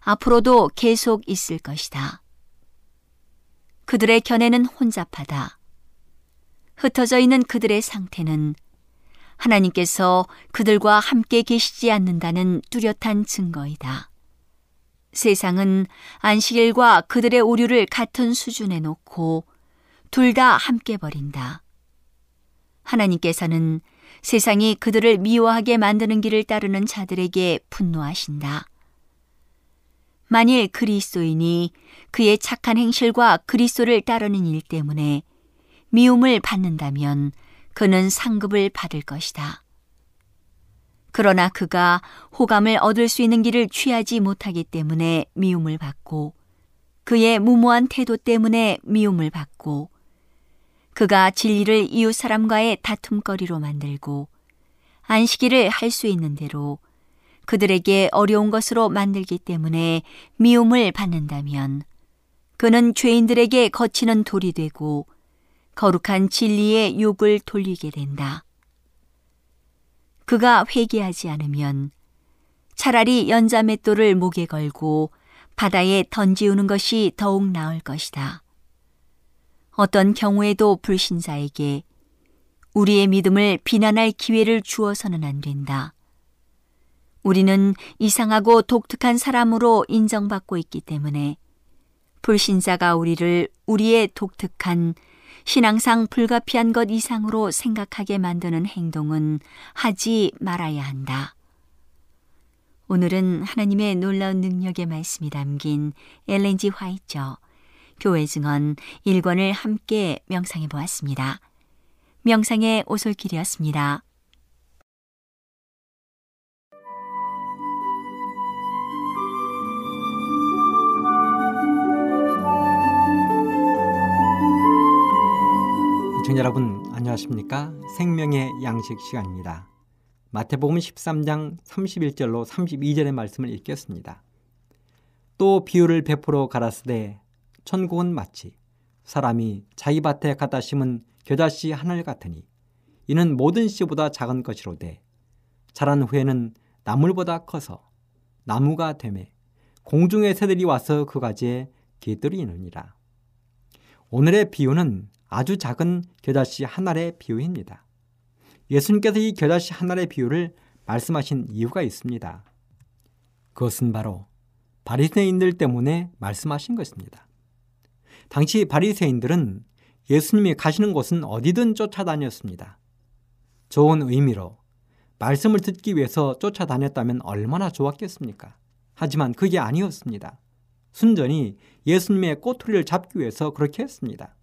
앞으로도 계속 있을 것이다. 그들의 견해는 혼잡하다. 흩어져 있는 그들의 상태는 하나님께서 그들과 함께 계시지 않는다는 뚜렷한 증거이다. 세상은 안식일과 그들의 오류를 같은 수준에 놓고 둘 다 함께 버린다. 하나님께서는 세상이 그들을 미워하게 만드는 길을 따르는 자들에게 분노하신다. 만일 그리스도인이 그의 착한 행실과 그리스도를 따르는 일 때문에 미움을 받는다면 그는 상급을 받을 것이다. 그러나 그가 호감을 얻을 수 있는 길을 취하지 못하기 때문에 미움을 받고 그의 무모한 태도 때문에 미움을 받고 그가 진리를 이웃 사람과의 다툼거리로 만들고 안식일을 할 수 있는 대로 그들에게 어려운 것으로 만들기 때문에 미움을 받는다면 그는 죄인들에게 거치는 돌이 되고 거룩한 진리의 욕을 돌리게 된다. 그가 회개하지 않으면 차라리 연자맷돌을 목에 걸고 바다에 던지우는 것이 더욱 나을 것이다. 어떤 경우에도 불신자에게 우리의 믿음을 비난할 기회를 주어서는 안 된다. 우리는 이상하고 독특한 사람으로 인정받고 있기 때문에 불신자가 우리를 우리의 독특한 신앙상 불가피한 것 이상으로 생각하게 만드는 행동은 하지 말아야 한다. 오늘은 하나님의 놀라운 능력의 말씀이 담긴 엘렌지 화이처 교회 증언 1권을 함께 명상해 보았습니다. 명상의 오솔길이었습니다. 시청자 여러분 안녕하십니까? 생명의 양식 시간입니다. 마태복음 13장 31절로 32절의 말씀을 읽겠습니다. 또 비유를 베풀어 가라스되 천국은 마치 사람이 자기 밭에 갖다 심은 겨자씨 하늘 같으니 이는 모든 씨보다 작은 것이로되 자란 후에는 나물보다 커서 나무가 되매 공중의 새들이 와서 그 가지에 깃들이느니라. 오늘의 비유는 아주 작은 겨자씨 한 알의 비유입니다. 예수님께서 이 겨자씨 한 알의 비유를 말씀하신 이유가 있습니다. 그것은 바로 바리새인들 때문에 말씀하신 것입니다. 당시 바리새인들은 예수님이 가시는 곳은 어디든 쫓아다녔습니다. 좋은 의미로 말씀을 듣기 위해서 쫓아다녔다면 얼마나 좋았겠습니까? 하지만 그게 아니었습니다. 순전히 예수님의 꼬투리를 잡기 위해서 그렇게 했습니다.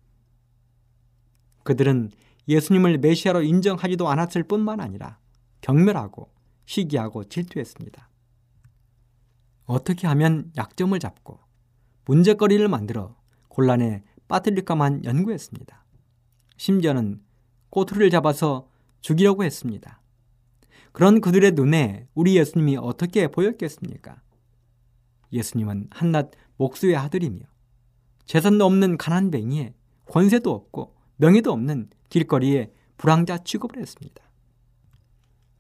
그들은 예수님을 메시아로 인정하지도 않았을 뿐만 아니라 경멸하고 시기하고 질투했습니다. 어떻게 하면 약점을 잡고 문제거리를 만들어 곤란에 빠뜨릴까만 연구했습니다. 심지어는 꼬투리를 잡아서 죽이려고 했습니다. 그런 그들의 눈에 우리 예수님이 어떻게 보였겠습니까? 예수님은 한낱 목수의 아들이며 재산도 없는 가난뱅이에 권세도 없고 명예도 없는 길거리에 불황자 취급을 했습니다.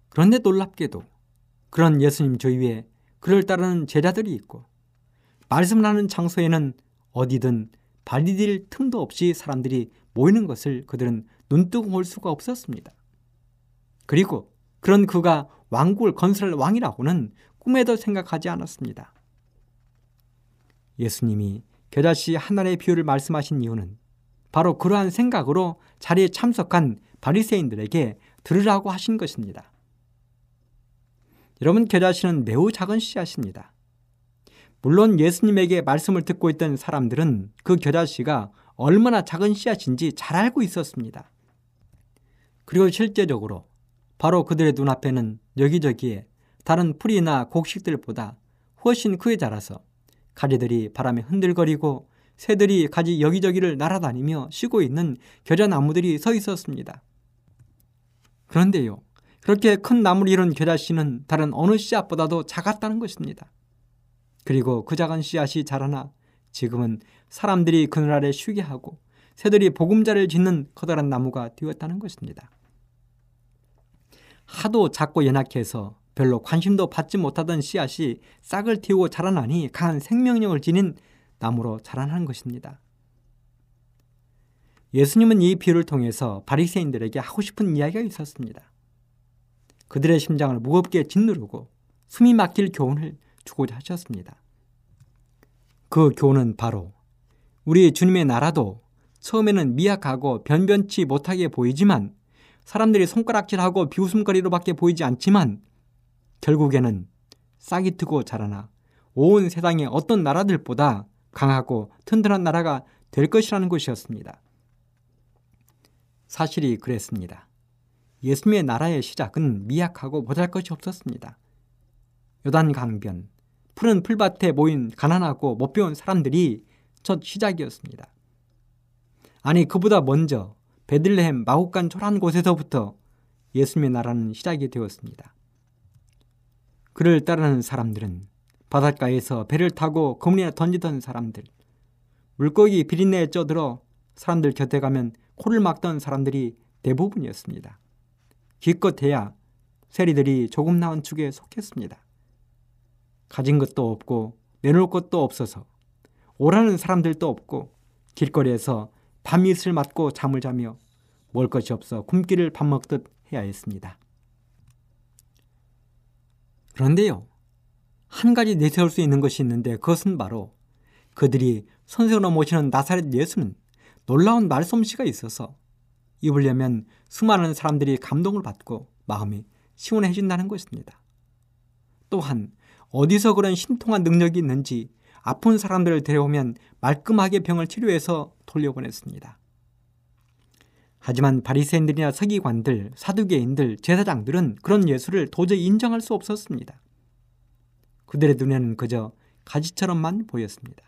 그런데 놀랍게도 그런 예수님 주위에 그를 따르는 제자들이 있고 말씀을 하는 장소에는 어디든 발디딜 틈도 없이 사람들이 모이는 것을 그들은 눈뜨고 볼 수가 없었습니다. 그리고 그런 그가 왕국을 건설할 왕이라고는 꿈에도 생각하지 않았습니다. 예수님이 겨자씨 하나의 비유를 말씀하신 이유는 바로 그러한 생각으로 자리에 참석한 바리새인들에게 들으라고 하신 것입니다. 여러분 겨자씨는 매우 작은 씨앗입니다. 물론 예수님에게 말씀을 듣고 있던 사람들은 그 겨자씨가 얼마나 작은 씨앗인지 잘 알고 있었습니다. 그리고 실제적으로 바로 그들의 눈앞에는 여기저기에 다른 풀이나 곡식들보다 훨씬 크게 자라서 가지들이 바람에 흔들거리고 새들이 가지 여기저기를 날아다니며 쉬고 있는 겨자나무들이 서 있었습니다. 그런데요, 그렇게 큰 나무를 이룬 겨자씨는 다른 어느 씨앗보다도 작았다는 것입니다. 그리고 그 작은 씨앗이 자라나 지금은 사람들이 그늘 아래 쉬게 하고 새들이 보금자를 짓는 커다란 나무가 되었다는 것입니다. 하도 작고 연약해서 별로 관심도 받지 못하던 씨앗이 싹을 틔우고 자라나니 강한 생명력을 지닌 나무로 자라나는 것입니다. 예수님은 이 비유를 통해서 바리새인들에게 하고 싶은 이야기가 있었습니다. 그들의 심장을 무겁게 짓누르고 숨이 막힐 교훈을 주고자 하셨습니다. 그 교훈은 바로 우리 주님의 나라도 처음에는 미약하고 변변치 못하게 보이지만 사람들이 손가락질하고 비웃음거리로밖에 보이지 않지만 결국에는 싹이 트고 자라나 온 세상의 어떤 나라들보다 강하고 튼튼한 나라가 될 것이라는 것이었습니다. 사실이 그랬습니다. 예수님의 나라의 시작은 미약하고 보잘 것이 없었습니다. 요단 강변, 푸른 풀밭에 모인 가난하고 못 배운 사람들이 첫 시작이었습니다. 아니 그보다 먼저 베들레헴 마국간 초란 곳에서부터 예수님의 나라는 시작이 되었습니다. 그를 따르는 사람들은 바닷가에서 배를 타고 그물이나 던지던 사람들, 물고기 비린내에 쪄들어 사람들 곁에 가면 코를 막던 사람들이 대부분이었습니다. 기껏해야 세리들이 조금 나은 축에 속했습니다. 가진 것도 없고 내놓을 것도 없어서 오라는 사람들도 없고 길거리에서 밤이슬 맞고 잠을 자며 먹을 것이 없어 굶기를 밥 먹듯 해야 했습니다. 그런데요, 한 가지 내세울 수 있는 것이 있는데 그것은 바로 그들이 선생으로 모시는 나사렛 예수는 놀라운 말솜씨가 있어서 입으려면 수많은 사람들이 감동을 받고 마음이 시원해진다는 것입니다. 또한 어디서 그런 신통한 능력이 있는지 아픈 사람들을 데려오면 말끔하게 병을 치료해서 돌려보냈습니다. 하지만 바리새인들이나 서기관들, 사두개인들, 제사장들은 그런 예수를 도저히 인정할 수 없었습니다. 그들의 눈에는 그저 가지처럼만 보였습니다.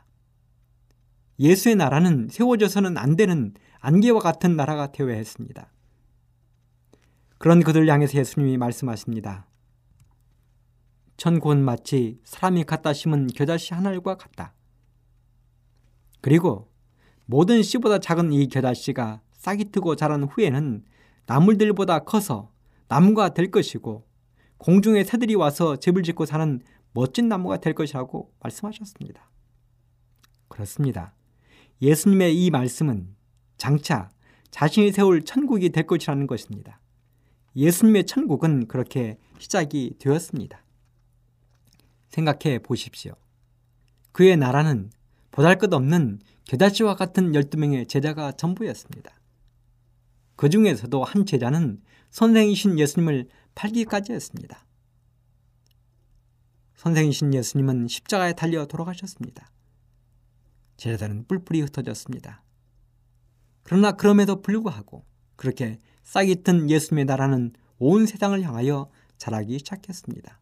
예수의 나라는 세워져서는 안 되는 안개와 같은 나라가 되어야 했습니다. 그런 그들 향해서 예수님이 말씀하십니다. 천국은 마치 사람이 갖다 심은 겨자씨 한 알과 같다. 그리고 모든 씨보다 작은 이 겨자씨가 싹이 트고 자란 후에는 나물들보다 커서 나무가 될 것이고 공중의 새들이 와서 집을 짓고 사는 멋진 나무가 될 것이라고 말씀하셨습니다. 그렇습니다. 예수님의 이 말씀은 장차 자신이 세울 천국이 될 것이라는 것입니다. 예수님의 천국은 그렇게 시작이 되었습니다. 생각해 보십시오. 그의 나라는 보잘 것 없는 게다시와 같은 12명의 제자가 전부였습니다. 그 중에서도 한 제자는 선생이신 예수님을 팔기까지 했습니다. 선생이신 예수님은 십자가에 달려 돌아가셨습니다. 제자들은 뿔뿔이 흩어졌습니다. 그러나 그럼에도 불구하고 그렇게 싹이 튼 예수님의 나라는 온 세상을 향하여 자라기 시작했습니다.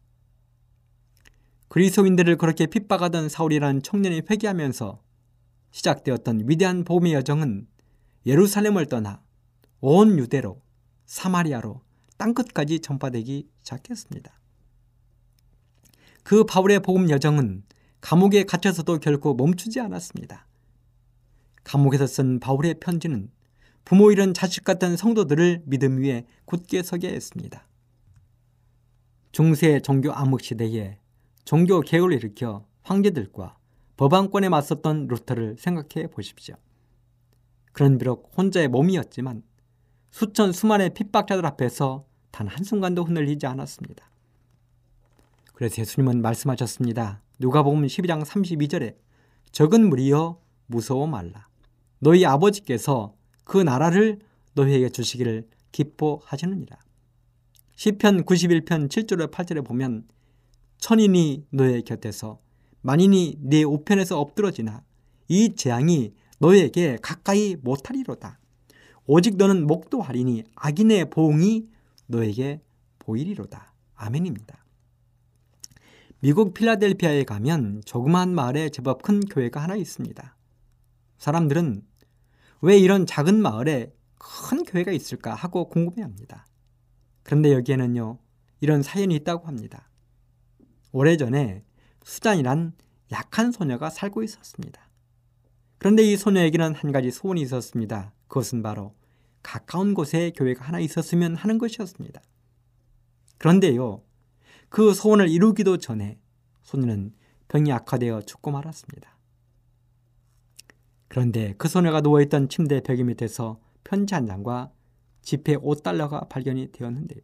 그리스도인들을 그렇게 핍박하던 사울이라는 청년이 회개하면서 시작되었던 위대한 복음의 여정은 예루살렘을 떠나 온 유대로 사마리아로 땅끝까지 전파되기 시작했습니다. 그 바울의 복음 여정은 감옥에 갇혀서도 결코 멈추지 않았습니다. 감옥에서 쓴 바울의 편지는 부모 잃은 자식 같은 성도들을 믿음 위에 굳게 서게 했습니다. 중세 종교 암흑 시대에 종교 개혁을 일으켜 황제들과 법안권에 맞섰던 루터를 생각해 보십시오. 그런 비록 혼자의 몸이었지만 수천 수만의 핍박자들 앞에서 단 한순간도 흔들리지 않았습니다. 그래서 예수님은 말씀하셨습니다. 누가복음 12장 32절에 적은 무리여 무서워 말라. 너희 아버지께서 그 나라를 너희에게 주시기를 기뻐하시느니라. 시편 91편 7절에 8절에 보면 천인이 너의 곁에서 만인이 네 우편에서 엎드러지나 이 재앙이 너에게 가까이 못하리로다. 오직 너는 목도하리니 악인의 보응이 너에게 보이리로다. 아멘입니다. 미국 필라델피아에 가면 조그마한 마을에 제법 큰 교회가 하나 있습니다. 사람들은 왜 이런 작은 마을에 큰 교회가 있을까 하고 궁금해합니다. 그런데 여기에는요, 이런 사연이 있다고 합니다. 오래전에 수잔이란 약한 소녀가 살고 있었습니다. 그런데 이 소녀에게는 한 가지 소원이 있었습니다. 그것은 바로 가까운 곳에 교회가 하나 있었으면 하는 것이었습니다. 그런데요, 그 소원을 이루기도 전에 소녀는 병이 악화되어 죽고 말았습니다. 그런데 그 소녀가 누워있던 침대 벽 밑에서 편지 한 장과 지폐 5달러가 발견이 되었는데요.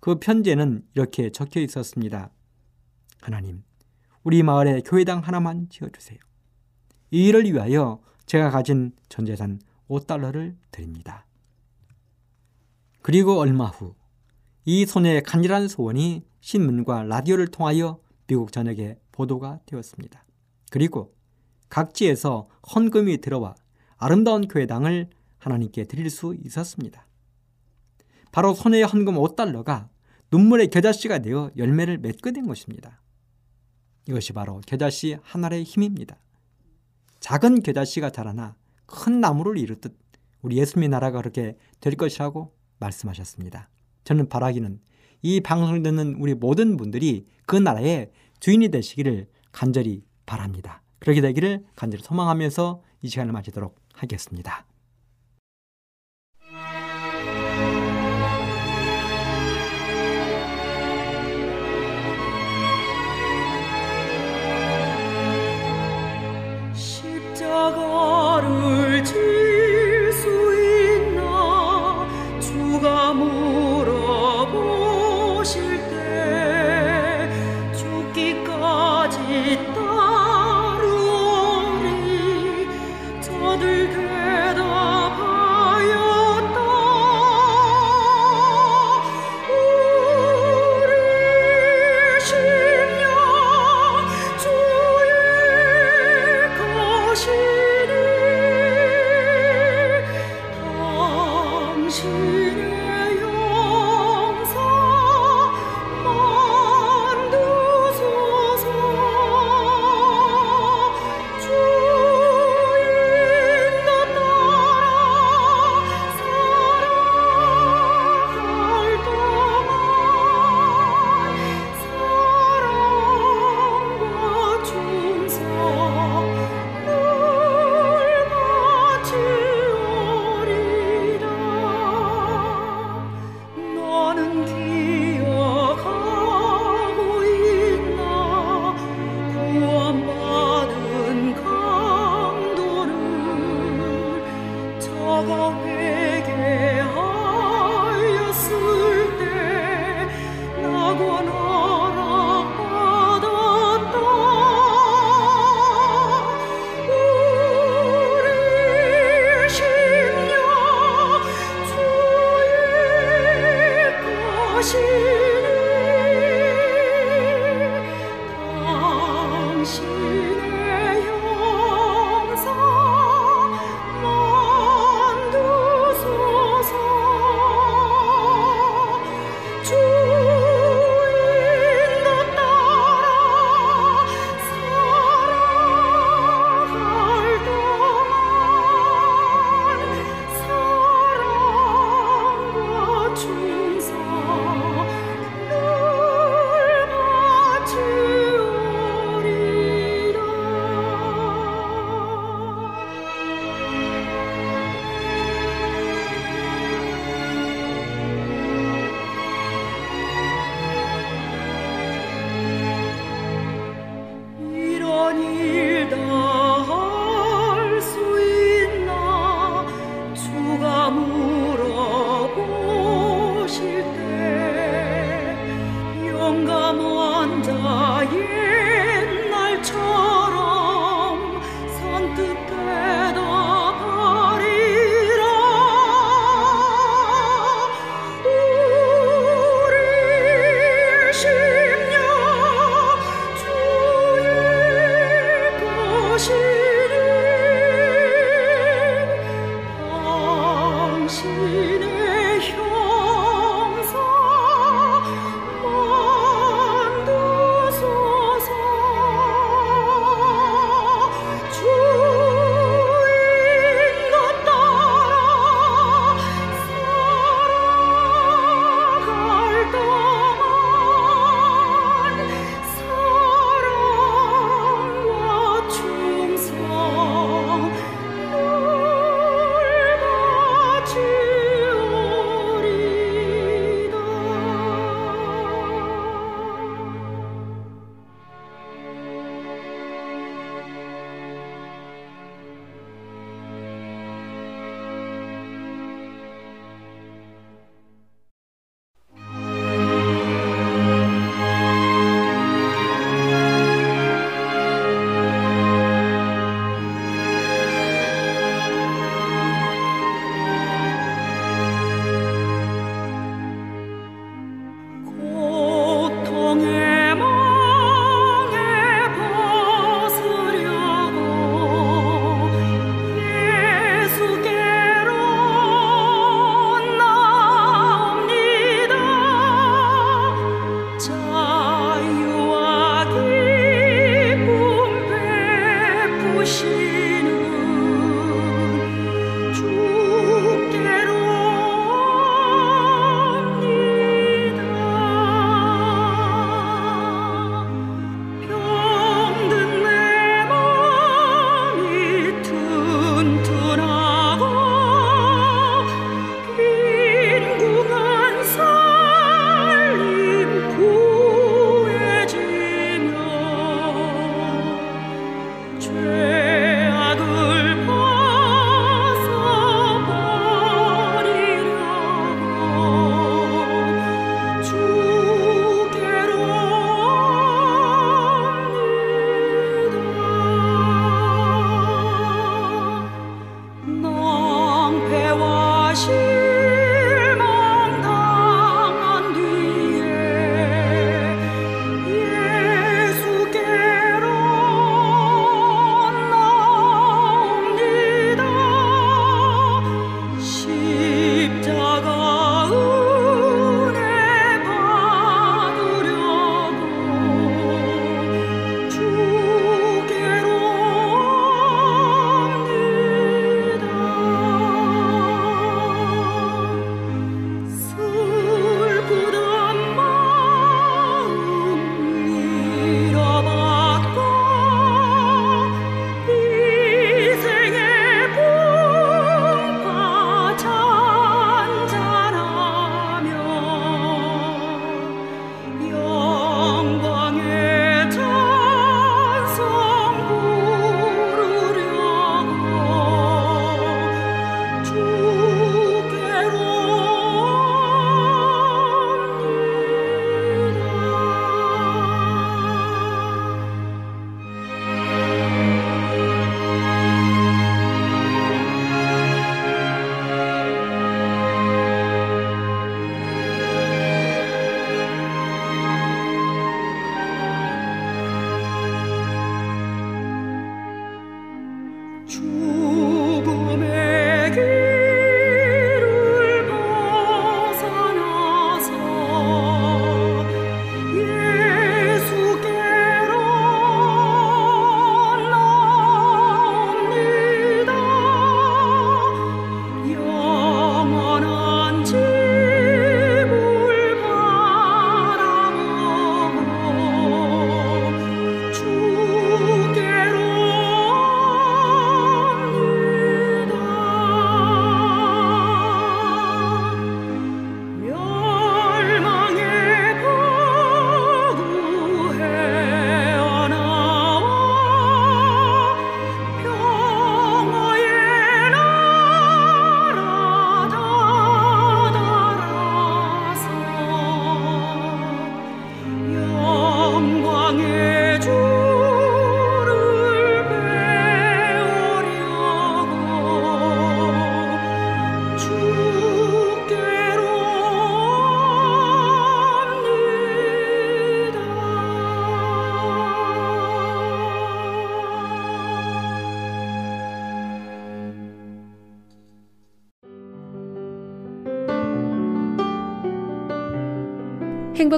그 편지에는 이렇게 적혀 있었습니다. 하나님, 우리 마을에 교회당 하나만 지어주세요. 이 일을 위하여 제가 가진 전재산 5달러를 드립니다. 그리고 얼마 후 이 소녀의 간절한 소원이 신문과 라디오를 통하여 미국 전역에 보도가 되었습니다. 그리고 각지에서 헌금이 들어와 아름다운 교회당을 하나님께 드릴 수 있었습니다. 바로 소녀의 헌금 5달러가 눈물의 겨자씨가 되어 열매를 맺게 된 것입니다. 이것이 바로 겨자씨 하나의 힘입니다. 작은 겨자씨가 자라나 큰 나무를 이루듯 우리 예수님의 나라가 그렇게 될 것이라고 말씀하셨습니다. 저는 바라기는 이 방송을 듣는 우리 모든 분들이 그 나라의 주인이 되시기를 간절히 바랍니다. 그러게 되기를 간절히 소망하면서 이 시간을 마치도록 하겠습니다.